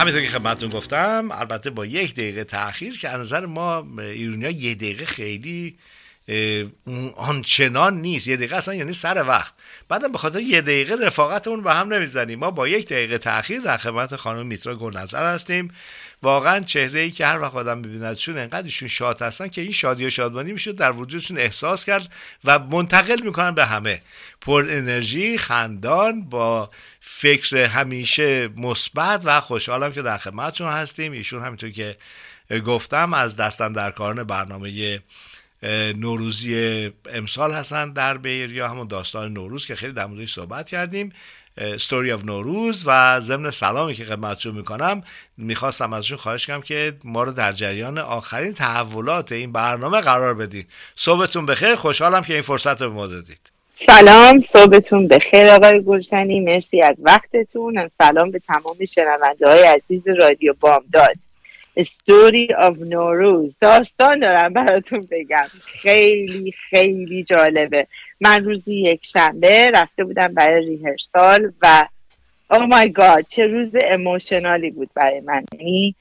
همینطور که خدمتتون گفتم البته با یک دقیقه تاخیر که از نظر ما ایرونیا یه دقیقه خیلی آنچنان نیست. یه دقیقه اصلا یعنی سر وقت. بعدم به خاطر یه دقیقه رفاقتمون به هم نمی‌زنیم. ما با یک دقیقه تاخیر در خدمت خانم میترا گل نظر هستیم. واقعا چهره ای که هر وقت آدم میبیندشون انقدر ایشون شاد هستن که این شادی و شادمانی می‌شد در وجودشون احساس کرد و منتقل می‌کنن به همه. پر انرژی خندان با فکر همیشه مثبت و خوشحالم که در خدمتشون هستیم. ایشون همینطور که گفتم از دستن در کارن برنامه نوروزی امسال هستن در بیر یا همون داستان نوروز که خیلی در موردش صحبت کردیم. ستوری آف نوروز و ضمن سلامی که خدمتشون می‌کنم می‌خواستم ازشون خواهش کنم که ما رو در جریان آخرین تحولات این برنامه قرار بدین. صبحتون بخیر خوشحالم که این فرصت رو به ما دادید. سلام صبحتون بخیر آقای گلشنی مرسی از وقتتون. سلام به تمام شنونده های عزیز رادیو بامداد. استوری آف نوروز. داستان دارم براتون بگم. خیلی خیلی جالبه. من روزی یک شنبه رفته بودم برای ریهرسال و او مای گاد چه روز اموشنالی بود برای من. یعنی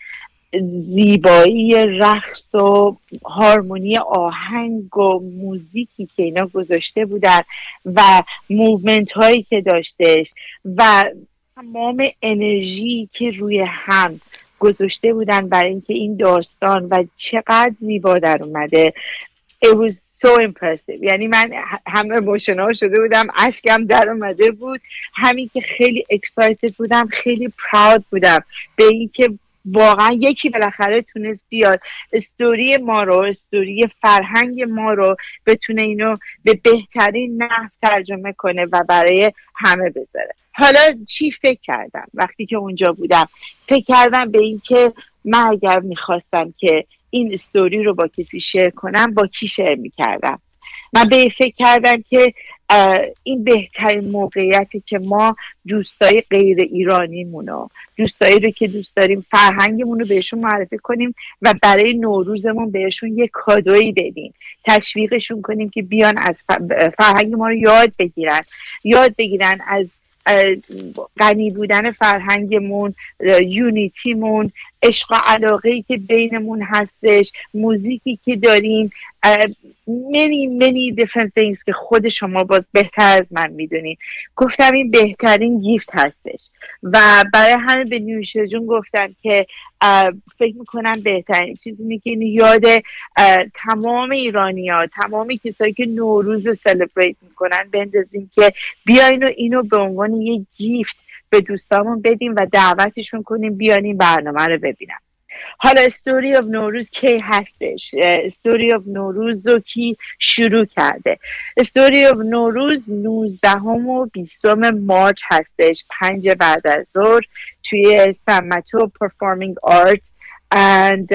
زیبایی رقص و هارمونی آهنگ و موزیکی که اینا گذاشته بودن و movement هایی که داشتش و تمام انرژی که روی هم گذاشته بودن برای اینکه این داستان و چقدر زیبا در اومده. It was so impressive. یعنی من هم emotional شده بودم اشکم در اومده بود. همین که خیلی excited بودم خیلی proud بودم. به اینکه واقعا یکی بالاخره تونست بیاد. استوری ما رو استوری فرهنگ ما رو بتونه اینو به بهترین نحو ترجمه کنه و برای همه بذاره. حالا چی فکر کردم وقتی که اونجا بودم؟ فکر کردم به اینکه من اگر می‌خواستم که این استوری رو با کسی شیر کنم با کی شیر می‌کردم؟ من به فکر کردم که این بهترین موقعیتی که ما دوستای غیر ایرانیمونو دوستایی رو که دوست داریم فرهنگمون رو بهشون معرفی کنیم و برای نوروزمون بهشون یه کادویی بدیم. تشویقشون کنیم که بیان از فرهنگ ما رو یاد بگیرن. یاد بگیرن از غنی بودن فرهنگمون یونیتیمون عشق و علاقه که بینمون هستش موزیکی که داریم many many different things که خود شما باز بهتر از من می‌دونین گفتم این بهترین gift هستش. و برای همه به نیوشه جون گفتم که فکر می‌کنم بهترین چیزی اینه که یاد تمام ایرانی ها تمام کسایی که نوروز رو celebrate می‌کنن بندازیم که بیاین و اینو به عنوان یه gift به دوستامون بدیم و دعوتشون کنیم بیان این برنامه رو ببینن حالا Story of Nowruz کی هستش؟ Story of Nowruz رو کی شروع کرده؟ Story of Nowruz 19 و 20 March هستش پنج بعد از ظهر توی San Mateo Performing Art and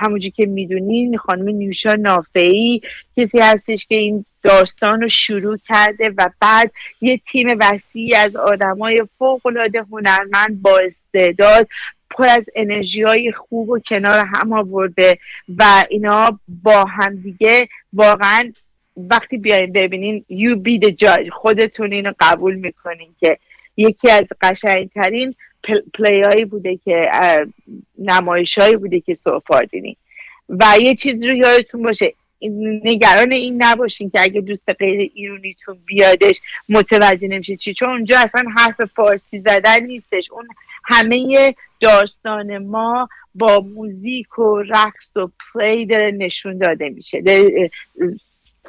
همونجور که می‌دونین خانم نیوشا نافعی کسی هستش که این داستان رو شروع کرده و بعد یه تیم وسیعی از آدمای فوق العاده هنرمند با استعداد پر از انرژی های خوب و کنار هم آورده و اینا با هم دیگه واقعا وقتی بیاین ببینین you be the judge. خودتون اینو قبول می‌کنین که یکی از قشنگترین پلی هایی بوده که نمایش هایی بوده که سوفار و یه چیز رو یادتون باشه نگران این نباشین که اگه دوست غیر ایرونیتون بیادش متوجه نمیشه چی. چون اونجا اصلا حرف فارسی زدن نیستش. اون همه داستان ما با موزیک و رقص و play داره نشون داده میشه.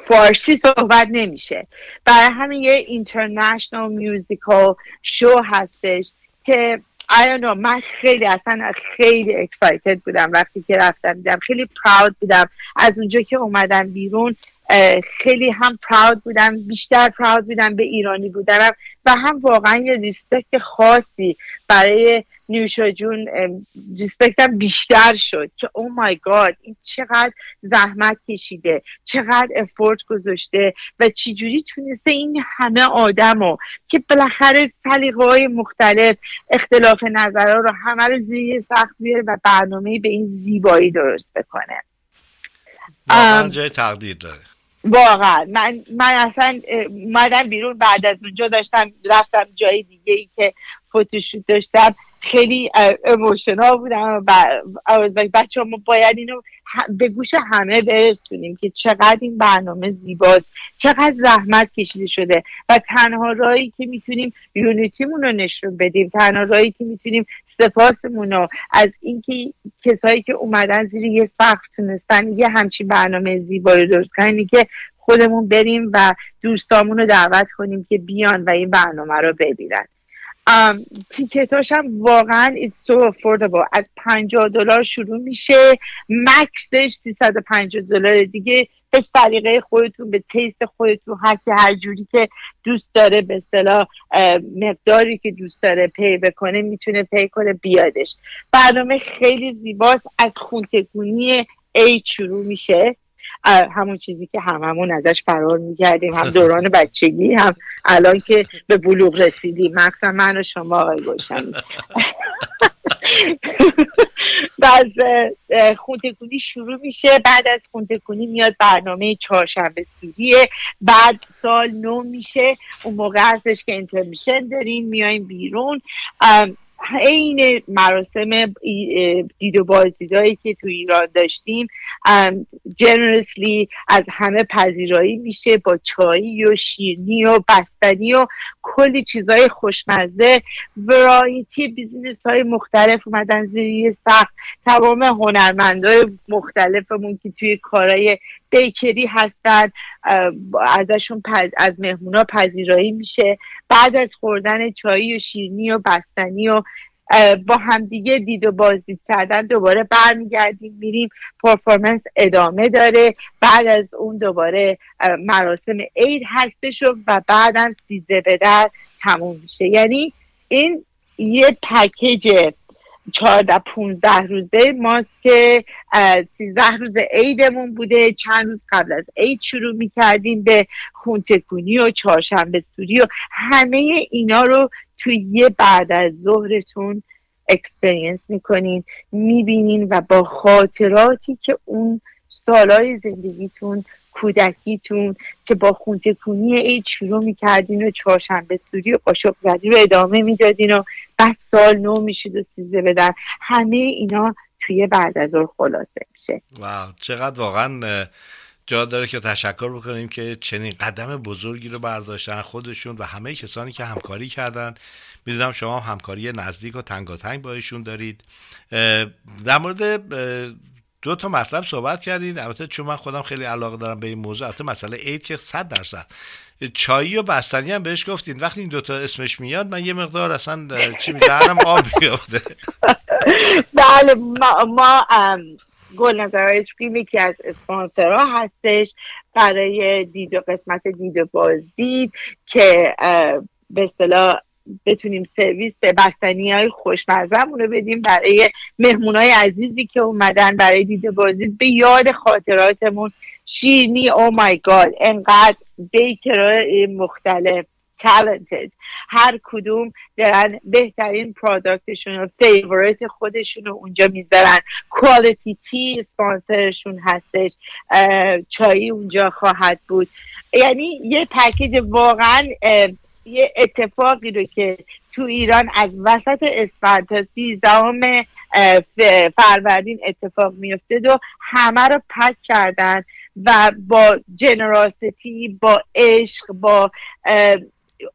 فارسی صحبت نمیشه. برای همین یه international musical show هستش که I know من خیلی اصلا خیلی excited بودم وقتی که رفتم دیدم. خیلی proud بودم. از اونجا که اومدم بیرون خیلی هم proud بودم بیشتر proud بودم به ایرانی بودنم و هم واقعا یه ریسپکت خاصی برای نیوشا جون ریسپکتم بیشتر شد. که او مای گاد این چقدر زحمت کشیده چقدر افورت گذاشته و چجوری تونسته این همه آدم که بالاخره سلیقه های مختلف اختلاف نظرها رو همه رو زیر سخت بیاره و برنامه به این زیبایی درست بکنه. واقعا جای تقدیر داره. واقعا. من من اصلا مادم بیرون بعد از اونجا داشتم رفتم جای دیگه ای که فوتوشوت داشتم. خیلی اموشنال بودم و بچه ما باید اینو به گوش همه برسونیم که چقدر این برنامه زیباست. چقدر زحمت کشیده شده. و تنها رایی که می‌تونیم یونیتیمون رو نشون بدیم تنها رایی که می‌تونیم سپاسمون رو از اینکه کسایی که اومدن زیر یه سقف تونستن یه همچین برنامه زیبایی درست کنن که خودمون بریم و دوستامون رو دعوت کنیم که بیان و این برنامه رو ببینن. ticket اش هم واقعا it's so affordable. از 50 دلار شروع میشه. max ش 350 دلار. دیگه به سلیقه خودتون به taste خودتون هر که هر جوری که دوست داره به اصطلاح مقداری که دوست داره pay بکنه می‌تونه pay کنه بیادش. برنامه خیلی زیباست. از خونه‌تکونی ای شروع میشه. همون چیزی که هممون ازش فرار می‌کردیم هم دوران بچگی هم الان که به بلوغ رسیدیم. مخصوصا من و شما آقای گلشن. بعد خونتکونی شروع میشه. بعد از خونتکونی میاد برنامه چهارشنبه سوریه. بعد سال نو میشه. اون موقع هستش که انترمیشن داریم. میایم بیرون. عین مراسم دید و بازدیدهایی که تو ایران داشتیم جنرسلی از همه پذیرایی میشه با چایی و شیرنی و بستنی و کلی چیزهای خوشمزه. ورایتی بیزینس های مختلف اومدن زیر سخت تمام هنرمندای مختلفمون که توی کارهای بیکری هستن ازشون از مهمونا پذیرایی میشه. بعد از خوردن چایی و شیرنی و بستنی و با همدیگه دید و بازدید کردن دوباره برمیگردیم میریم پرفورمنس ادامه داره. بعد از اون دوباره مراسم عید هستش و بعدم سیزده به در تموم میشه. یعنی این یه پکیج چهارده پونزده روزه. ماست که سیزده روز عیدمون بوده. چند روز قبل از عید شروع می‌کردیم به خونه‌تکونی و چهارشنبه سوری و همه اینا رو توی یه بعد از ظهرتون experience می‌کنین می‌بینین و با خاطراتی که اون سالهای زندگیتون کودکیتون که با خونه‌تکونی عید شروع می‌کردین و چهارشنبه سوری و قاشق زدی رو ادامه می‌دادین و بعد سال نو میشید و سیزده‌بدر همه اینا توی بعد از خلاصه میشه. واو چقدر واقعا جا داره که تشکر بکنیم که چنین قدم بزرگی رو برداشتن خودشون و همه کسانی که همکاری کردن. می‌دونم شما همکاری نزدیک و تنگاتنگ با ایشون دارید. در مورد دو تا مطلب صحبت کردید البته چون من خودم خیلی علاقه دارم به این موضوع البته مسئله عید که 100 درصد. چایی و بستنی هم بهش گفتین. وقتی این دوتا اسمش میاد من یه مقدار اصلا چی میدارم آب میافته. بله ما, ما گل نظر Ice Cream یکی از اسپانسرها هستش برای دید و قسمت دید و بازدید که به اصطلاح بتونیم سرویس بستنی های خوشمزمون رو بدیم برای مهمون های عزیزی که اومدن برای دید بازدید به یاد خاطراتمون. شیرنی oh my God انقدر baker های مختلف talented. هر کدوم دارن بهترین پرادکتشون و فیورت خودشون رو اونجا می‌ذارن. کوالیتی تی اسپانسرشون هستش. چایی اونجا خواهد بود. یعنی یه پکیج واقعا یه اتفاقی رو که تو ایران از وسط اسفند تا سیزدهم فروردین اتفاق میفته و همه رو پک کردن و با جنراسیتی با عشق با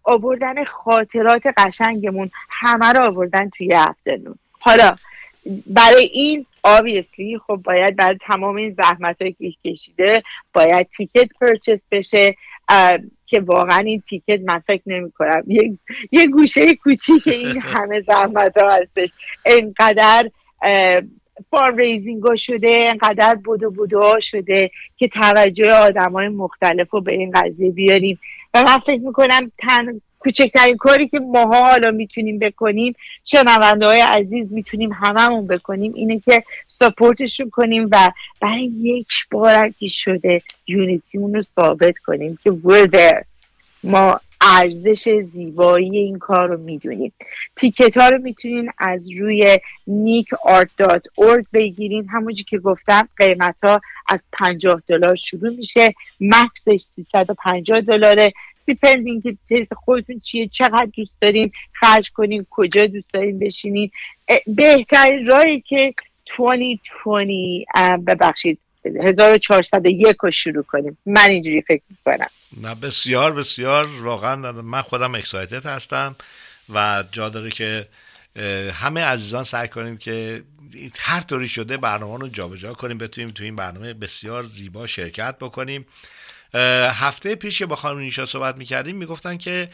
آوردن خاطرات قشنگمون همه رو آوردن توی afternoon حالا برای این obviously خب باید برای تمام این زحمت که کشیده باید ticket purchase بشه. که واقعا این ticket من فکر نمی کنم. یه, یه گوشه کوچیک این همه زحمت ها هستش انقدر fundraising ها شده انقدر بودو بودو ها شده که توجه آدم های مختلف رو به این قضیه بیاریم. و من فکر می‌کنم تن کوچکترین کاری که ماها حالا می‌تونیم بکنیم شنونده های عزیز می‌تونیم هممون بکنیم اینه که سپورتشون کنیم و برای یک بار که شده یونیتیمون رو ثابت کنیم که we're ما ارزش زیبایی این کار رو می‌دونیم. تیکت ها رو می‌تونین از روی nickart.org بگیرین. همونجی که گفتم قیمت ها از 50 دلار شروع میشه. مکسش 350 دلاره. depending که taste خودتون چیه چقدر دوست دارین خرج کنین کجا دوست دارین بشینین. بهترین راهی که 2020 ببخشید 1401 رو شروع کنیم. من اینجوری فکر می‌کنم. نه بسیار بسیار. واقعا من خودم excited هستم و جا داره که همه عزیزان سعی کنیم که هر طوری شده برنامه رو جابجا کنیم بتونیم تو این برنامه بسیار زیبا شرکت بکنیم. هفته پیش که با خانم نیشا صحبت می‌کردیم می‌گفتن که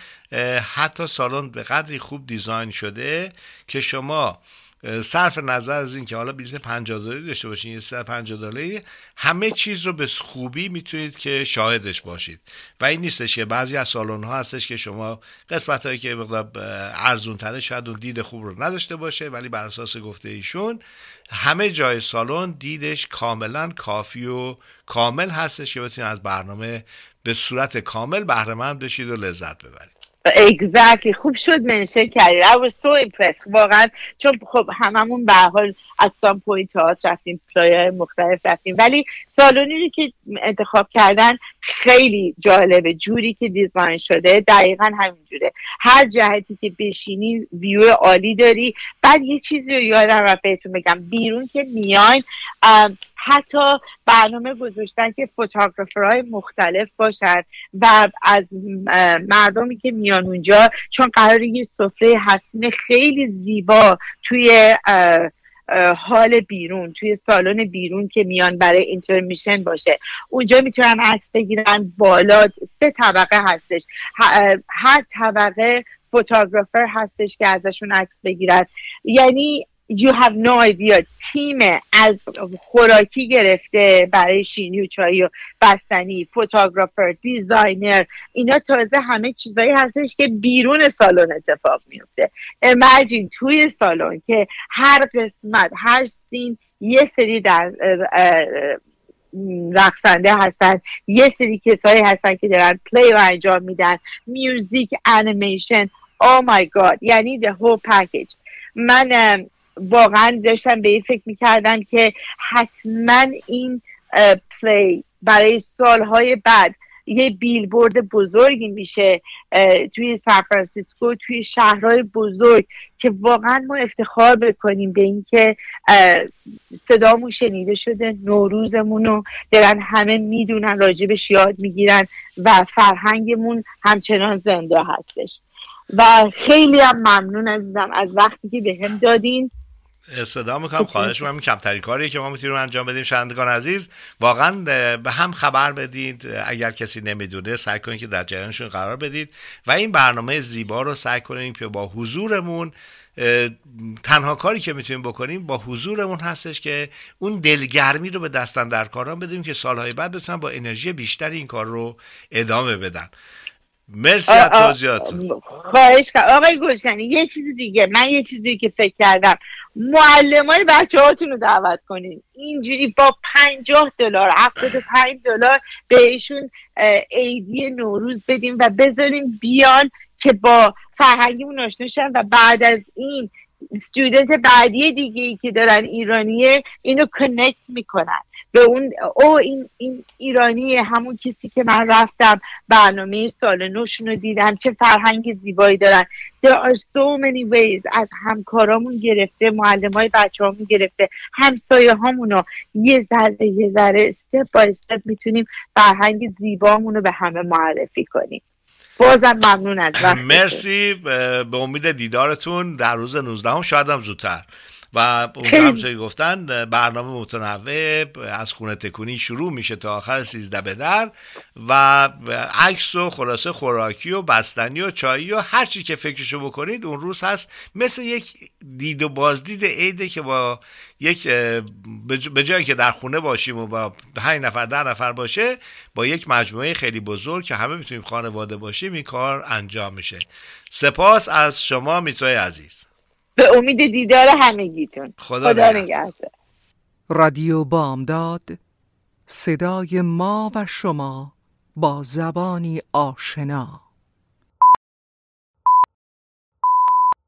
حتی سالن به قدری خوب دیزاین شده که شما صرف نظر از این که حالا بلیط 50 دلاری داشته باشین یه 50 دلاری همه چیز رو به خوبی می‌تونید که شاهدش باشید. و این نیستش که بعضی از سالن ها هستش که شما قسمت هایی که مقدار ارزون تره شاید اون دید خوب رو نداشته باشه ولی بر اساس گفته ایشون همه جای سالن دیدش کاملا کافی و کامل هستش که بتونید از برنامه به صورت کامل بهره مند بشید و لذت ببرید. Exactly. خوب شد mention کردی. I was so impressed. واقعا چون خب هممون به حال از some point ها رفتیم play های مختلف رفتیم. ولی سالونی که انتخاب کردن خیلی جالبه. جوری که دیزاین شده دقیقا همینجوره. هر جهتی که بشینی ویو عالی داری. بعد یه چیزی رو یادم رفت بهتون بگم. بیرون که میاین حتی برنامه گذاشتن که فوتوگرافرهای مختلف باشد و از مردمی که میان اونجا چون قرار یه سفره حسین خیلی زیبا توی حال بیرون توی سالن بیرون که میان برای اینترمیشن باشه. اونجا می‌تونن عکس بگیرن بالا سه طبقه هستش. هر طبقه فوتوگرافر هستش که ازشون عکس بگیرن. یعنی you have no idea. تیم از خوراکی گرفته برای شینی و چایی و بستنی فوتوگرافر دیزاینر اینا تازه همه چیزایی هستش که بیرون سالن اتفاق میفته. امجین توی سالن که هر قسمت هر سین یه سری در رقصنده هستن یه سری کسایی هستن که دارن play رو انجام میدن. میوزیک انیمیشن oh my God یعنی the whole package. من واقعا داشتم به این فکر می‌کردم که حتما این play برای سالهای بعد یه بیلبورد بزرگی میشه توی سان توی شهرهای بزرگ که واقعا ما افتخار بکنیم به اینکه صدامون شنیده شده نوروزمون رو دارن همه می‌دونن راجبش یاد می‌گیرن و فرهنگمون همچنان زنده هستش. و خیلی هم ممنون عزیزم از وقتی که به هم دادین. صدا می‌کنم خواهش می‌کنم. کمتری کاریه که ما می‌تونیم انجام بدیم. شنوندگان عزیز واقعا به هم خبر بدید. اگر کسی نمی‌دونه سعی کنید که در جریانشون قرار بدید. و این برنامه زیبا رو سعی کنیم که با حضورمون تنها کاری که می‌تونیم بکنیم با حضورمون هستش که اون دلگرمی رو به دستن در کاران بدیم که سالهای بعد بتونن با انرژی بیشتری این کار رو ادامه بدن. مرسی از توضیحاتون خواهش آقای گلشنی یه چیز دیگه من یه چیزی که فکر کردم. معلم های بچه هاتون رو دعوت کنین. اینجوری با پنجاه دلار هفتاد پنج دلار بهشون عیدی نوروز بدیم و بذاریم بیان که با فرهنگیمون آشنا و بعد از این استودنت بعدی دیگه ای که دارن ایرانیه اینو کنکت می‌کنن. به اون او این, این ایرانی همون کسی که من رفتم برنامه سال نوشون رو دیدم چه فرهنگ زیبایی دارن. There are so many ways. از همکارامون گرفته معلم های بچه هامون گرفته. همسایه هامون یه ذره یه ذره step by step می‌تونیم فرهنگ زیبامون رو به همه معرفی کنیم. بازم ممنون از. مرسی. به امید دیدارتون در روز 19 هم شاید هم زودتر. و اونجا همطوری گفتن برنامه متنوع از خونه تکونی شروع میشه تا آخر سیزده به در و عکس و خلاصه خوراکی و بستنی و چایی و هر چی که فکرشو بکنید اون روز هست. مثل یک دید و بازدید عیده که با یک به جای که در خونه باشیم و با پنج نفر ده نفر باشه با یک مجموعه خیلی بزرگ که همه می‌تونیم خانواده باشیم این کار انجام میشه. سپاس از شما میترای عزیز. به امید دیدار همگیتون. خدا خدا نگهدار. رادیو بامداد صدای ما و شما با زبانی آشنا.